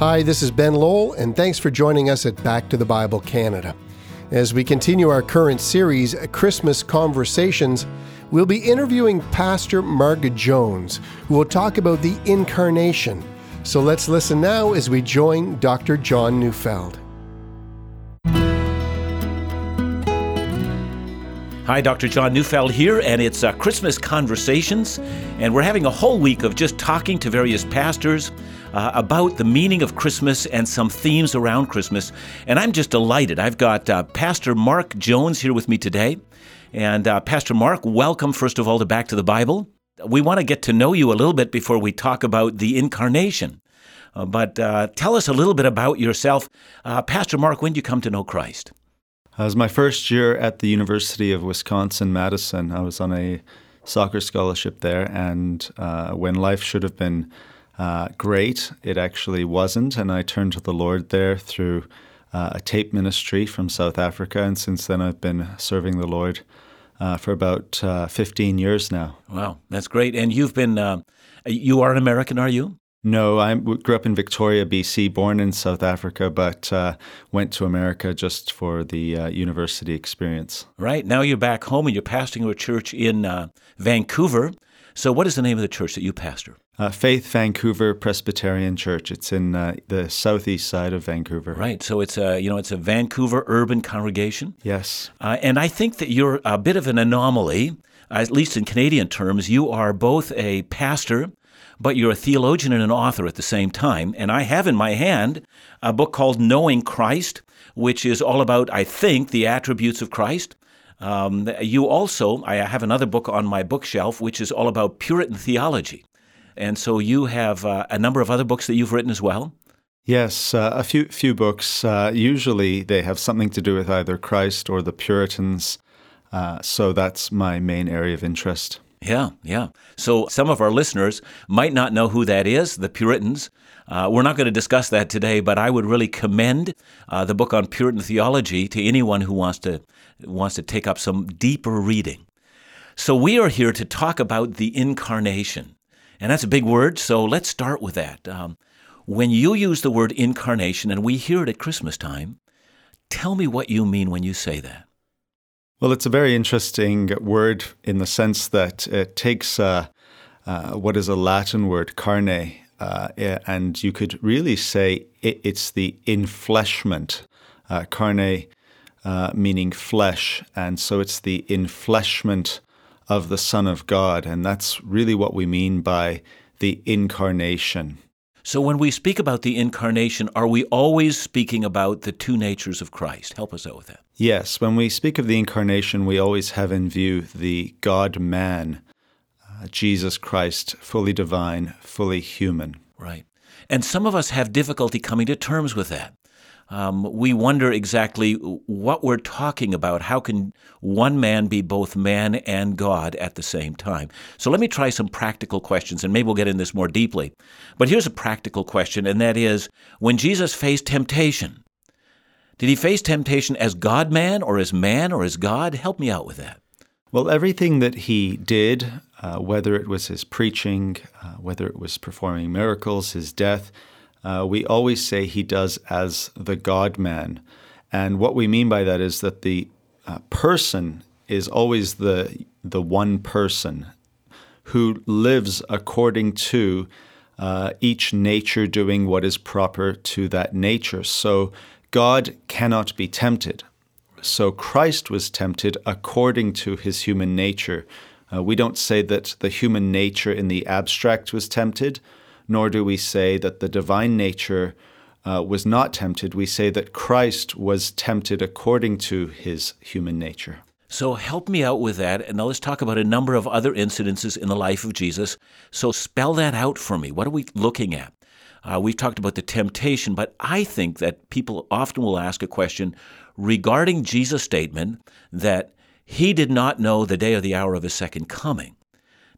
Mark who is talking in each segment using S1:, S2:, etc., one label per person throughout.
S1: Hi, this is Ben Lowell, and thanks for joining us at Back to the Bible Canada. As we continue our current series, Christmas Conversations, we'll be interviewing Pastor Mark Jones, who will talk about the Incarnation. So let's listen now as we join Dr. John Neufeld.
S2: Hi, Dr. John Neufeld here, and it's uh, Christmas Conversations, and we're having a whole week of just talking to various pastors uh, about the meaning of Christmas and some themes around Christmas. And I'm just delighted. I've got uh, Pastor Mark Jones here with me today. And uh, Pastor Mark, welcome, first of all, to Back to the Bible. We want to get to know you a little bit before we talk about the incarnation. Uh, but uh, tell us a little bit about yourself. Uh, Pastor Mark, when did you come to know Christ?
S3: It was my first year at the University of Wisconsin Madison. I was on a soccer scholarship there, and uh, when life should have been uh, great, it actually wasn't. And I turned to the Lord there through uh, a tape ministry from South Africa, and since then I've been serving the Lord uh, for about uh, 15 years now.
S2: Wow, that's great. And you've been, uh, you are an American, are you?
S3: No, I grew up in Victoria, BC, born in South Africa, but uh, went to America just for the uh, university experience.
S2: Right. Now you're back home and you're pastoring a church in uh, Vancouver. So, what is the name of the church that you pastor?
S3: Uh, Faith Vancouver Presbyterian Church. It's in uh, the southeast side of Vancouver.
S2: Right. So it's a you know it's a Vancouver urban congregation.
S3: Yes.
S2: Uh, and I think that you're a bit of an anomaly, at least in Canadian terms. You are both a pastor but you're a theologian and an author at the same time. And I have in my hand a book called Knowing Christ, which is all about, I think, the attributes of Christ. Um, you also, I have another book on my bookshelf, which is all about Puritan theology. And so you have uh, a number of other books that you've written as well.
S3: Yes, uh, a few few books. Uh, usually they have something to do with either Christ or the Puritans. Uh, so that's my main area of interest.
S2: Yeah, yeah. So some of our listeners might not know who that is, the Puritans. Uh, we're not going to discuss that today, but I would really commend uh, the book on Puritan theology to anyone who wants to wants to take up some deeper reading. So we are here to talk about the incarnation, and that's a big word. So let's start with that. Um, when you use the word incarnation, and we hear it at Christmas time, tell me what you mean when you say that.
S3: Well, it's a very interesting word in the sense that it takes uh, uh, what is a Latin word, carne, uh, and you could really say it, it's the infleshment. Uh, carne uh, meaning flesh, and so it's the infleshment of the Son of God, and that's really what we mean by the incarnation.
S2: So, when we speak about the incarnation, are we always speaking about the two natures of Christ? Help us out with that.
S3: Yes, when we speak of the incarnation, we always have in view the God man, uh, Jesus Christ, fully divine, fully human.
S2: Right. And some of us have difficulty coming to terms with that um, we wonder exactly what we're talking about. How can one man be both man and God at the same time? So let me try some practical questions, and maybe we'll get in this more deeply. But here's a practical question, and that is when Jesus faced temptation, did he face temptation as God man or as man or as God? Help me out with that.
S3: Well, everything that he did, uh, whether it was his preaching, uh, whether it was performing miracles, his death, uh, we always say he does as the God man. And what we mean by that is that the uh, person is always the, the one person who lives according to uh, each nature doing what is proper to that nature. So God cannot be tempted. So Christ was tempted according to his human nature. Uh, we don't say that the human nature in the abstract was tempted nor do we say that the divine nature uh, was not tempted. We say that Christ was tempted according to his human nature.
S2: So help me out with that, and now let's talk about a number of other incidences in the life of Jesus. So spell that out for me. What are we looking at? Uh, we've talked about the temptation, but I think that people often will ask a question regarding Jesus' statement that he did not know the day or the hour of his second coming.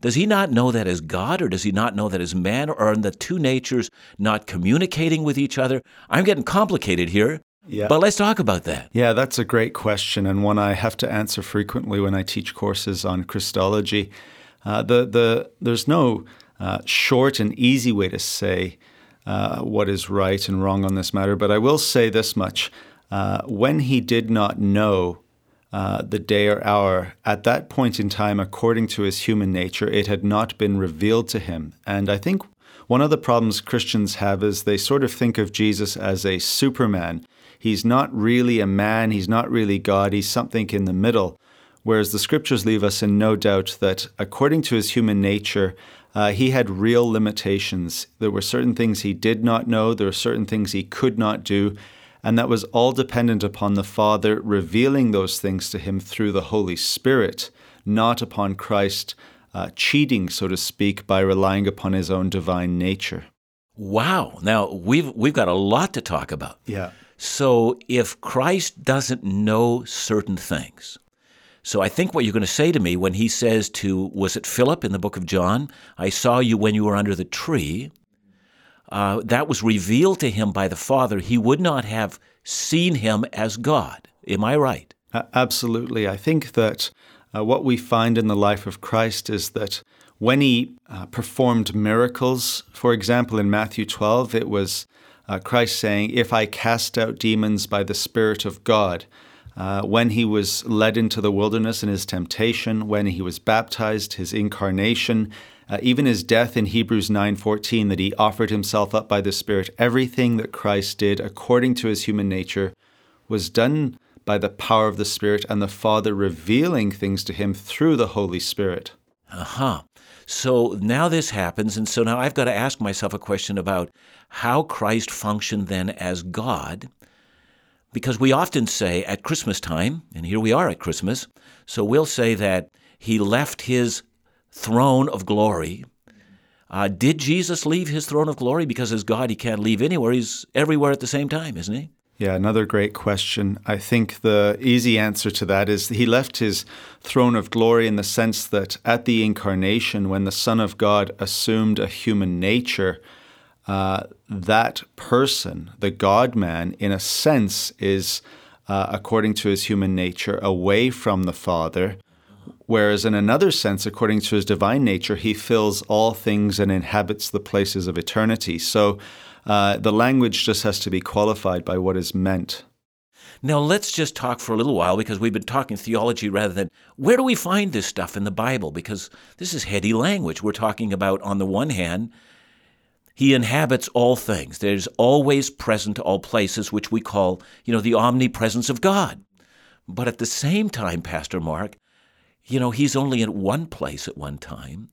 S2: Does he not know that as God, or does he not know that as man, or are the two natures not communicating with each other? I'm getting complicated here. Yeah. But let's talk about that.
S3: Yeah, that's a great question, and one I have to answer frequently when I teach courses on Christology. Uh, the, the, there's no uh, short and easy way to say uh, what is right and wrong on this matter, but I will say this much. Uh, when he did not know uh, the day or hour, at that point in time, according to his human nature, it had not been revealed to him. And I think one of the problems Christians have is they sort of think of Jesus as a superman. He's not really a man, he's not really God, he's something in the middle. Whereas the scriptures leave us in no doubt that according to his human nature, uh, he had real limitations. There were certain things he did not know, there were certain things he could not do, and that was all dependent upon the Father revealing those things to him through the Holy Spirit, not upon Christ uh, cheating, so to speak, by relying upon his own divine nature.
S2: Wow. Now, we've, we've got a lot to talk about.
S3: Yeah.
S2: So, if Christ doesn't know certain things, so I think what you're going to say to me when he says to, was it Philip in the book of John? I saw you when you were under the tree. Uh, that was revealed to him by the Father. He would not have seen him as God. Am I right?
S3: Absolutely. I think that uh, what we find in the life of Christ is that when he uh, performed miracles, for example, in Matthew 12, it was uh, Christ saying, If I cast out demons by the Spirit of God, uh, when he was led into the wilderness in his temptation, when he was baptized, his incarnation, uh, even his death in Hebrews 9:14 that he offered himself up by the Spirit, everything that Christ did according to his human nature was done by the power of the Spirit and the Father revealing things to him through the Holy Spirit.
S2: Uh-huh. So now this happens, and so now I've got to ask myself a question about how Christ functioned then as God because we often say at Christmas time, and here we are at Christmas, so we'll say that he left his throne of glory. Uh, did Jesus leave his throne of glory? Because as God, he can't leave anywhere. He's everywhere at the same time, isn't he?
S3: Yeah, another great question. I think the easy answer to that is he left his throne of glory in the sense that at the incarnation, when the Son of God assumed a human nature, uh, that person, the God man, in a sense, is, uh, according to his human nature, away from the Father. Whereas, in another sense, according to his divine nature, he fills all things and inhabits the places of eternity. So uh, the language just has to be qualified by what is meant.
S2: Now, let's just talk for a little while because we've been talking theology rather than where do we find this stuff in the Bible? Because this is heady language. We're talking about, on the one hand, he inhabits all things. There's always present all places, which we call, you know, the omnipresence of God. But at the same time, Pastor Mark, you know, he's only in one place at one time.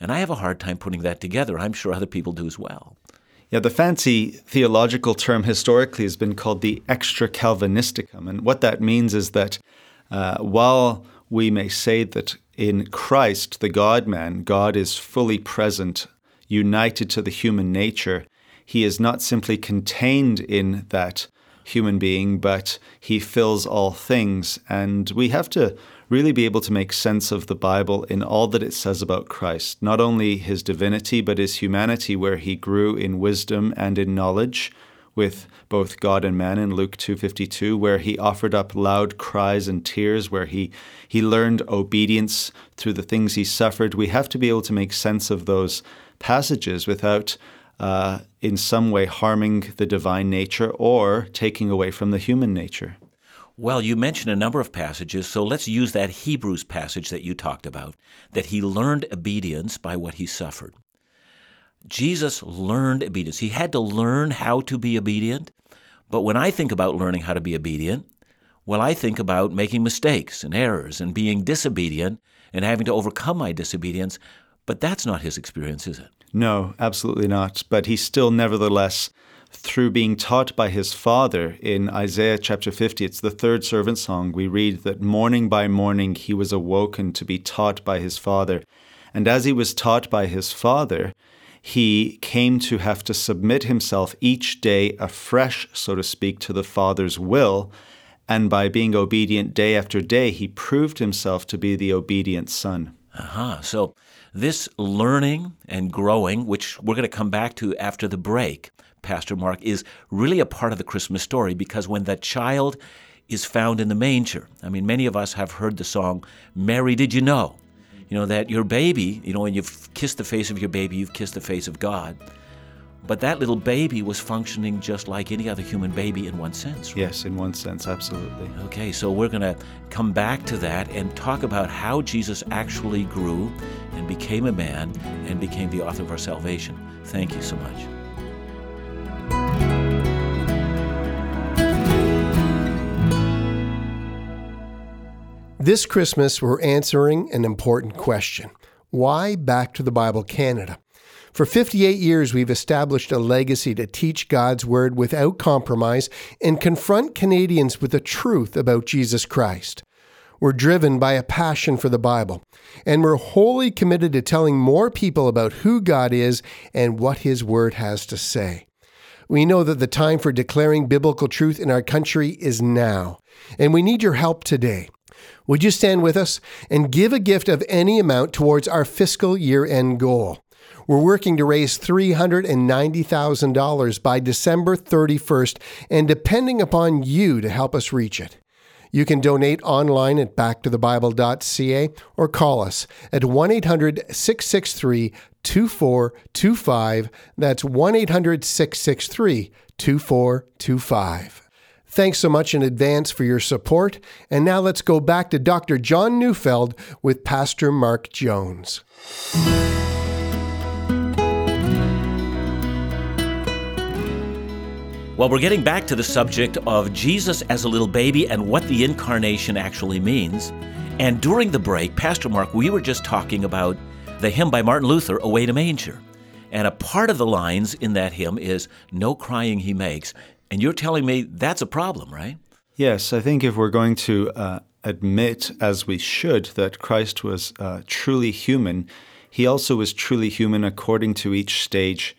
S2: And I have a hard time putting that together. I'm sure other people do as well.
S3: Yeah, the fancy theological term historically has been called the extra Calvinisticum. And what that means is that uh, while we may say that in Christ, the God man, God is fully present united to the human nature, he is not simply contained in that human being, but he fills all things. And we have to really be able to make sense of the Bible in all that it says about Christ, not only his divinity, but his humanity, where he grew in wisdom and in knowledge with both God and man in Luke 2:52 where he offered up loud cries and tears where he he learned obedience through the things he suffered we have to be able to make sense of those passages without uh, in some way harming the divine nature or taking away from the human nature.
S2: Well, you mentioned a number of passages, so let's use that Hebrews passage that you talked about, that he learned obedience by what he suffered. Jesus learned obedience. He had to learn how to be obedient. But when I think about learning how to be obedient, well, I think about making mistakes and errors and being disobedient and having to overcome my disobedience. But that's not his experience, is it?
S3: No, absolutely not. But he still, nevertheless, through being taught by his father in Isaiah chapter 50, it's the third servant song, we read that morning by morning he was awoken to be taught by his father. And as he was taught by his father, he came to have to submit himself each day afresh, so to speak, to the Father's will. And by being obedient day after day, he proved himself to be the obedient Son.
S2: Aha. Uh-huh. So this learning and growing, which we're going to come back to after the break, Pastor Mark, is really a part of the Christmas story because when that child is found in the manger, I mean, many of us have heard the song, Mary, Did You Know? You know, that your baby, you know, when you've kissed the face of your baby, you've kissed the face of God. But that little baby was functioning just like any other human baby in one sense. Right?
S3: Yes, in one sense, absolutely.
S2: Okay, so we're going to come back to that and talk about how Jesus actually grew and became a man and became the author of our salvation. Thank you so much.
S1: This Christmas, we're answering an important question Why Back to the Bible Canada? For 58 years, we've established a legacy to teach God's Word without compromise and confront Canadians with the truth about Jesus Christ. We're driven by a passion for the Bible, and we're wholly committed to telling more people about who God is and what His Word has to say. We know that the time for declaring biblical truth in our country is now, and we need your help today. Would you stand with us and give a gift of any amount towards our fiscal year end goal? We're working to raise $390,000 by December 31st and depending upon you to help us reach it. You can donate online at backtothebible.ca or call us at 1 800 663 2425. That's 1 800 663 2425. Thanks so much in advance for your support. And now let's go back to Dr. John Neufeld with Pastor Mark Jones.
S2: Well, we're getting back to the subject of Jesus as a little baby and what the incarnation actually means. And during the break, Pastor Mark, we were just talking about the hymn by Martin Luther, Away to Manger. And a part of the lines in that hymn is, No crying he makes. And you're telling me that's a problem, right?
S3: Yes, I think if we're going to uh, admit, as we should, that Christ was uh, truly human, he also was truly human according to each stage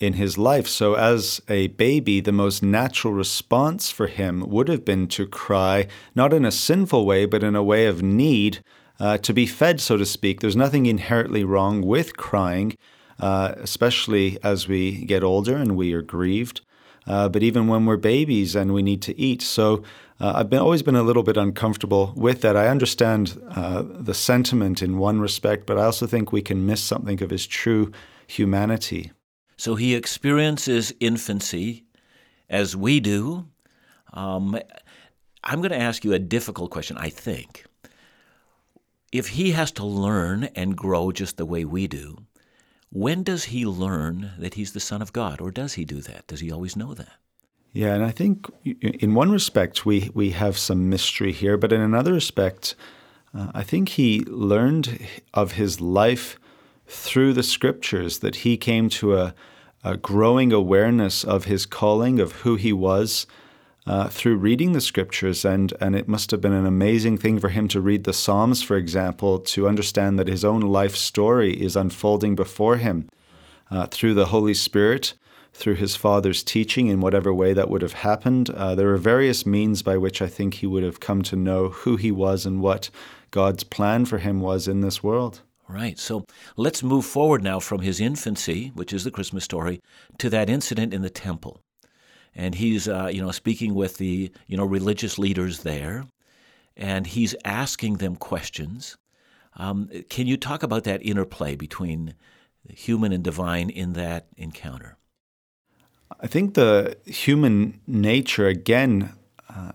S3: in his life. So, as a baby, the most natural response for him would have been to cry, not in a sinful way, but in a way of need, uh, to be fed, so to speak. There's nothing inherently wrong with crying, uh, especially as we get older and we are grieved uh, but even when we're babies and we need to eat. So uh, I've been always been a little bit uncomfortable with that. I understand uh, the sentiment in one respect, but I also think we can miss something of his true humanity.
S2: So he experiences infancy as we do. Um, I'm going to ask you a difficult question, I think. If he has to learn and grow just the way we do, when does he learn that he's the Son of God, or does he do that? Does he always know that?
S3: Yeah, and I think in one respect we, we have some mystery here, but in another respect, uh, I think he learned of his life through the scriptures, that he came to a, a growing awareness of his calling, of who he was, uh, through reading the scriptures. And, and it must have been an amazing thing for him to read the Psalms, for example, to understand that his own life story is unfolding before him uh, through the Holy Spirit, through his father's teaching in whatever way that would have happened. Uh, there are various means by which I think he would have come to know who he was and what God's plan for him was in this world.
S2: Right. So let's move forward now from his infancy, which is the Christmas story, to that incident in the temple and he's uh, you know speaking with the you know religious leaders there, and he's asking them questions. Um, can you talk about that interplay between human and divine in that encounter?
S3: I think the human nature again uh,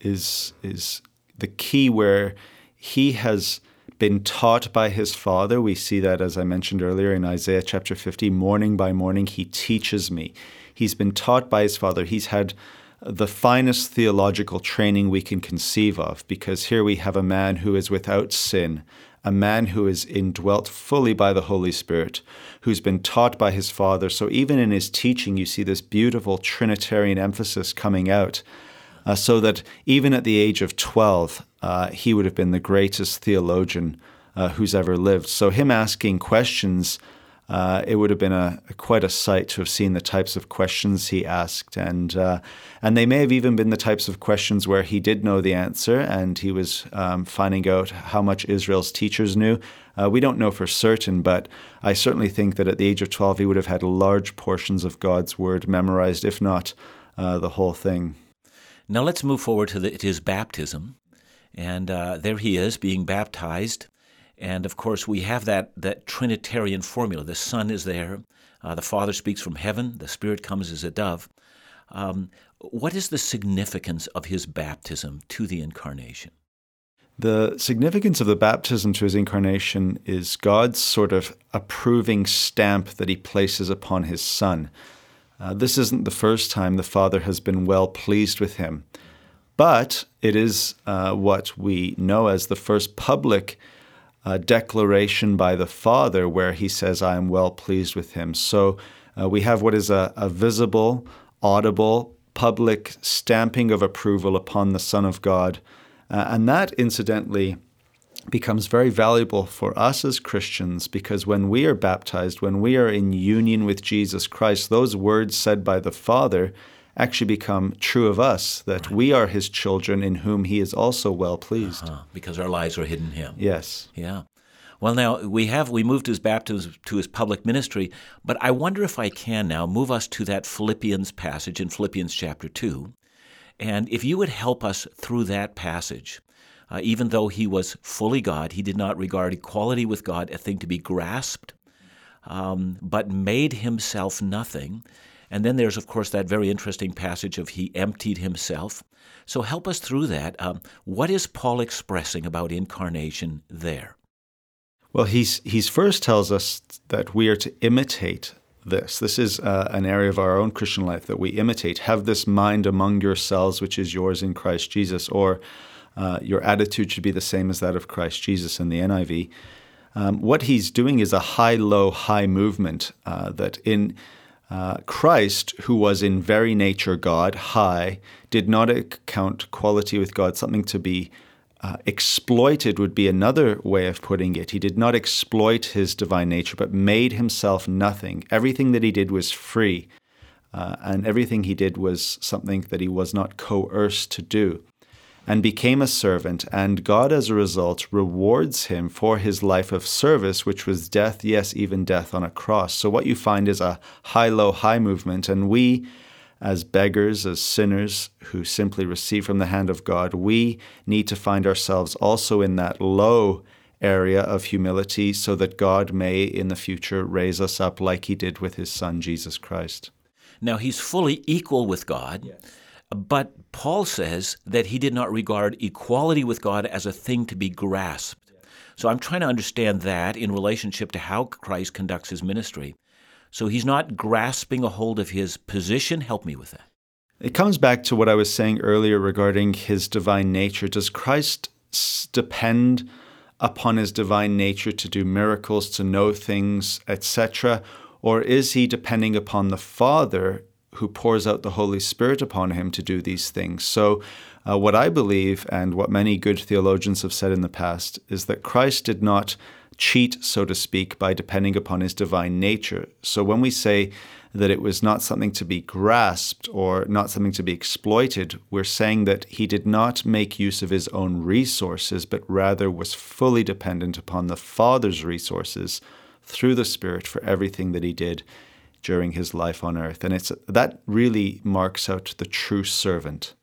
S3: is is the key where he has been taught by his father. We see that as I mentioned earlier in Isaiah chapter 50, morning by morning he teaches me. He's been taught by his father. He's had the finest theological training we can conceive of, because here we have a man who is without sin, a man who is indwelt fully by the Holy Spirit, who's been taught by his Father. So even in his teaching, you see this beautiful Trinitarian emphasis coming out, uh, so that even at the age of 12, uh, he would have been the greatest theologian uh, who's ever lived. So him asking questions uh, it would have been a, quite a sight to have seen the types of questions he asked, and uh, and they may have even been the types of questions where he did know the answer, and he was um, finding out how much Israel's teachers knew. Uh, we don't know for certain, but I certainly think that at the age of twelve he would have had large portions of God's word memorized, if not the whole thing.
S2: Now let's move forward to, the, to his baptism, and uh, there he is being baptized. And of course, we have that, that Trinitarian formula. The Son is there, Uh, the Father speaks from heaven, the Spirit comes as a dove. Um, what is the significance of his baptism to the incarnation?
S3: The significance of the baptism to his incarnation is God's sort of approving stamp that he places upon his Son. Uh, this isn't the first time the Father has been well pleased with him, but it is uh, what we know as the first public uh, declaration by the Father where he says, I am well pleased with him. So uh, we have what is a, a visible, audible, public stamping of approval upon the Son of God uh, and that, incidentally, becomes very valuable for us as Christians because when we are baptized, when we are in union with Jesus Christ, those words said by the Father actually become true of us that right. we are his children in whom he is also well pleased. Uh-huh.
S2: Because our lives are hidden in him.
S3: Yes.
S2: Yeah. Well, now we have we moved his baptism to his public ministry, but I wonder if I can now move us to that Philippians passage in Philippians chapter two, and if you would help us through that passage, uh, even though he was fully God, he did not regard equality with God a thing to be grasped, um, but made himself nothing. And then there's, of course, that very interesting passage of he emptied himself. So help us through that. Um, what is Paul expressing about incarnation there?
S3: Well, he's, he's first tells us that we are to imitate this. This is uh, an area of our own Christian life that we imitate. Have this mind among yourselves, which is yours in Christ Jesus, or uh, your attitude should be the same as that of Christ Jesus in the NIV. Um, what he's doing is a high, low, high movement uh, that in uh, Christ, who was in very nature God, high, did not account quality with God something to be uh, exploited would be another way of putting it. He did not exploit his divine nature, but made himself nothing. Everything that he did was free, uh, and everything he did was something that he was not coerced to do, and became a servant. And God, as a result, rewards him for his life of service, which was death, yes, even death on a cross. So, what you find is a high, low, high movement, and we as beggars, as sinners who simply receive from the hand of God, we need to find ourselves also in that low area of humility so that God may in the future raise us up like he did with his son Jesus Christ.
S2: Now he's fully equal with God. Yes. But Paul says that he did not regard equality with God as a thing to be grasped. So I'm trying to understand that in relationship to how Christ conducts his ministry. So he's not grasping a hold of his position. Help me with that.
S3: It comes back to what I was saying earlier regarding his divine nature. Does Christ depend upon his divine nature to do miracles, to know things, etc.? Or is he depending upon the Father who pours out the Holy Spirit upon him to do these things? So, uh, what I believe, and what many good theologians have said in the past, is that Christ did not cheat, so to speak, by depending upon his divine nature. So when we say that it was not something to be grasped or not something to be exploited, we're saying that he did not make use of his own resources, but rather was fully dependent upon the Father's resources through the Spirit for everything that he did during his life on earth. And it's that really marks out the true servant.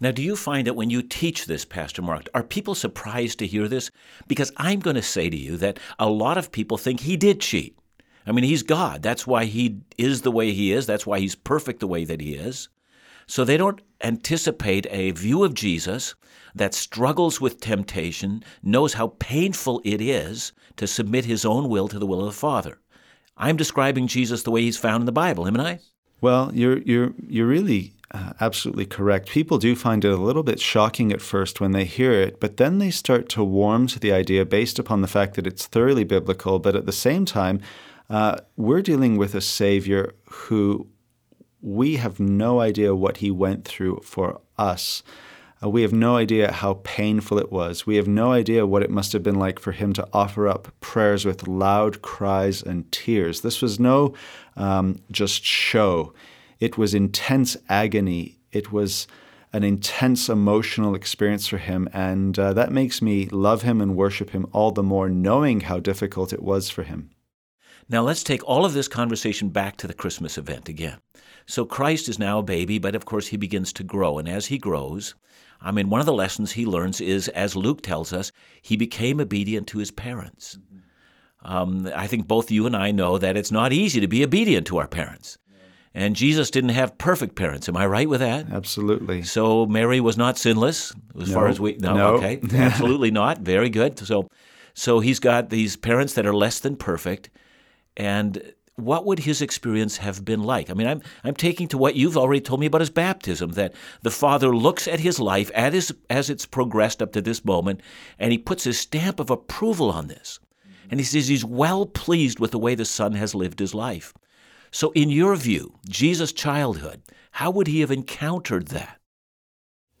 S2: Now, do you find that when you teach this, Pastor Mark, are people surprised to hear this? Because I'm going to say to you that a lot of people think he did cheat. I mean, he's God. That's why he is the way he is. That's why he's perfect the way that he is. So they don't anticipate a view of Jesus that struggles with temptation, knows how painful it is to submit his own will to the will of the Father. I'm describing Jesus the way he's found in the Bible, am I?
S3: Well, you're you're you're really uh, absolutely correct. People do find it a little bit shocking at first when they hear it, but then they start to warm to the idea based upon the fact that it's thoroughly biblical. But at the same time, uh, we're dealing with a Savior who we have no idea what he went through for us. Uh, we have no idea how painful it was. We have no idea what it must have been like for him to offer up prayers with loud cries and tears. This was no um, just show. It was intense agony. It was an intense emotional experience for him. And uh, that makes me love him and worship him all the more, knowing how difficult it was for him.
S2: Now, let's take all of this conversation back to the Christmas event again. So, Christ is now a baby, but of course, he begins to grow. And as he grows, I mean, one of the lessons he learns is, as Luke tells us, he became obedient to his parents. Um, I think both you and I know that it's not easy to be obedient to our parents. And Jesus didn't have perfect parents. Am I right with that?
S3: Absolutely.
S2: So Mary was not sinless as
S3: No.
S2: far as we no,
S3: No.
S2: okay. Absolutely not. Very good. So so he's got these parents that are less than perfect. And what would his experience have been like? I mean, I'm I'm taking to what you've already told me about his baptism, that the father looks at his life at his, as it's progressed up to this moment, and he puts his stamp of approval on this. And he says he's well pleased with the way the son has lived his life. So, in your view, Jesus' childhood, how would he have encountered that?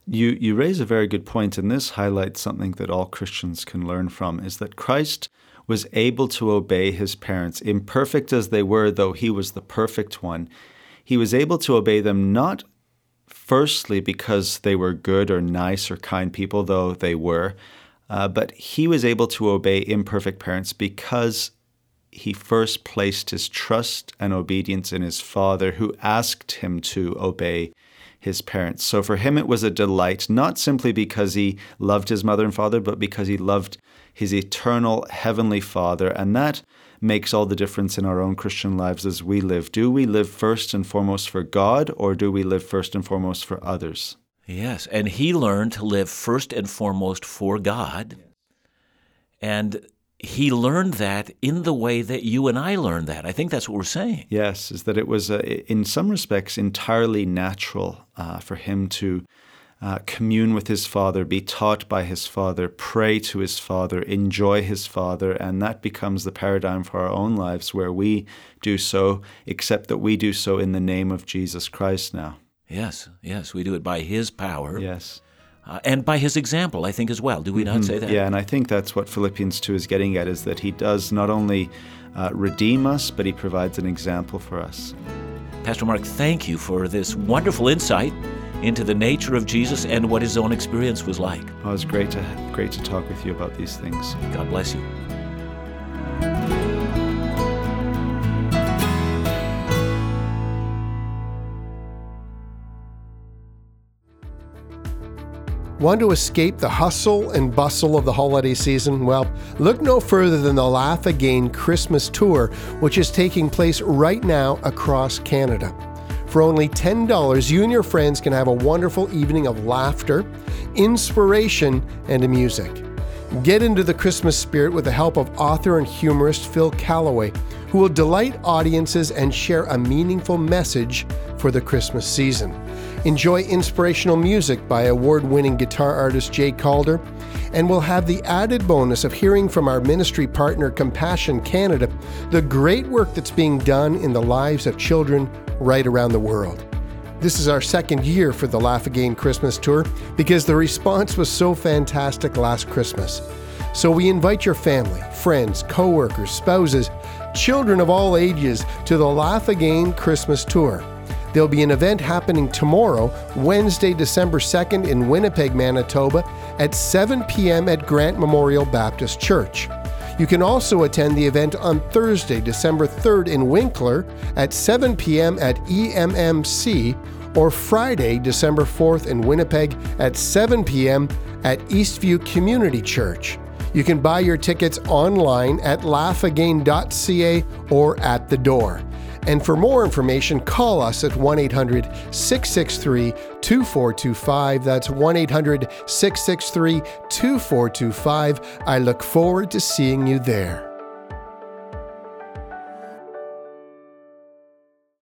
S3: You, you raise a very good point, and this highlights something that all Christians can learn from is that Christ was able to obey his parents, imperfect as they were, though he was the perfect one. He was able to obey them not firstly because they were good or nice or kind people, though they were, uh, but he was able to obey imperfect parents because he first placed his trust and obedience in his father, who asked him to obey his parents. So for him, it was a delight, not simply because he loved his mother and father, but because he loved his eternal heavenly father. And that makes all the difference in our own Christian lives as we live. Do we live first and foremost for God, or do we live first and foremost for others?
S2: Yes, and he learned to live first and foremost for God. And he learned that in the way that you and I learned that. I think that's what we're saying.
S3: Yes, is that it was, uh, in some respects, entirely natural uh, for him to uh, commune with his father, be taught by his father, pray to his father, enjoy his father, and that becomes the paradigm for our own lives where we do so, except that we do so in the name of Jesus Christ now.
S2: Yes, yes, we do it by his power
S3: Yes.
S2: uh, and by his example, I think, as well. Do we not say that?
S3: Yeah, and I think that's what Philippians 2 is getting at is that he does not only uh, redeem us, but he provides an example for us.
S2: Pastor Mark, thank you for this wonderful insight into the nature of Jesus and what his own experience was like.
S3: Oh, it was great to, great to talk with you about these things.
S2: God bless you.
S1: Want to escape the hustle and bustle of the holiday season? Well, look no further than the Laugh Again Christmas Tour, which is taking place right now across Canada. For only $10, you and your friends can have a wonderful evening of laughter, inspiration, and music. Get into the Christmas spirit with the help of author and humorist Phil Callaway, who will delight audiences and share a meaningful message for the Christmas season. Enjoy inspirational music by award winning guitar artist Jay Calder, and we'll have the added bonus of hearing from our ministry partner Compassion Canada the great work that's being done in the lives of children right around the world. This is our second year for the Laugh Again Christmas Tour because the response was so fantastic last Christmas. So we invite your family, friends, coworkers, spouses, children of all ages to the Laugh Again Christmas Tour. There'll be an event happening tomorrow, Wednesday, December 2nd, in Winnipeg, Manitoba, at 7 p.m. at Grant Memorial Baptist Church. You can also attend the event on Thursday, December 3rd in Winkler at 7 p.m. at EMMC, or Friday, December 4th in Winnipeg at 7 p.m. at Eastview Community Church. You can buy your tickets online at laughagain.ca or at the door. And for more information, call us at 1 800 663 2425. That's 1 800 663 2425. I look forward to seeing you there.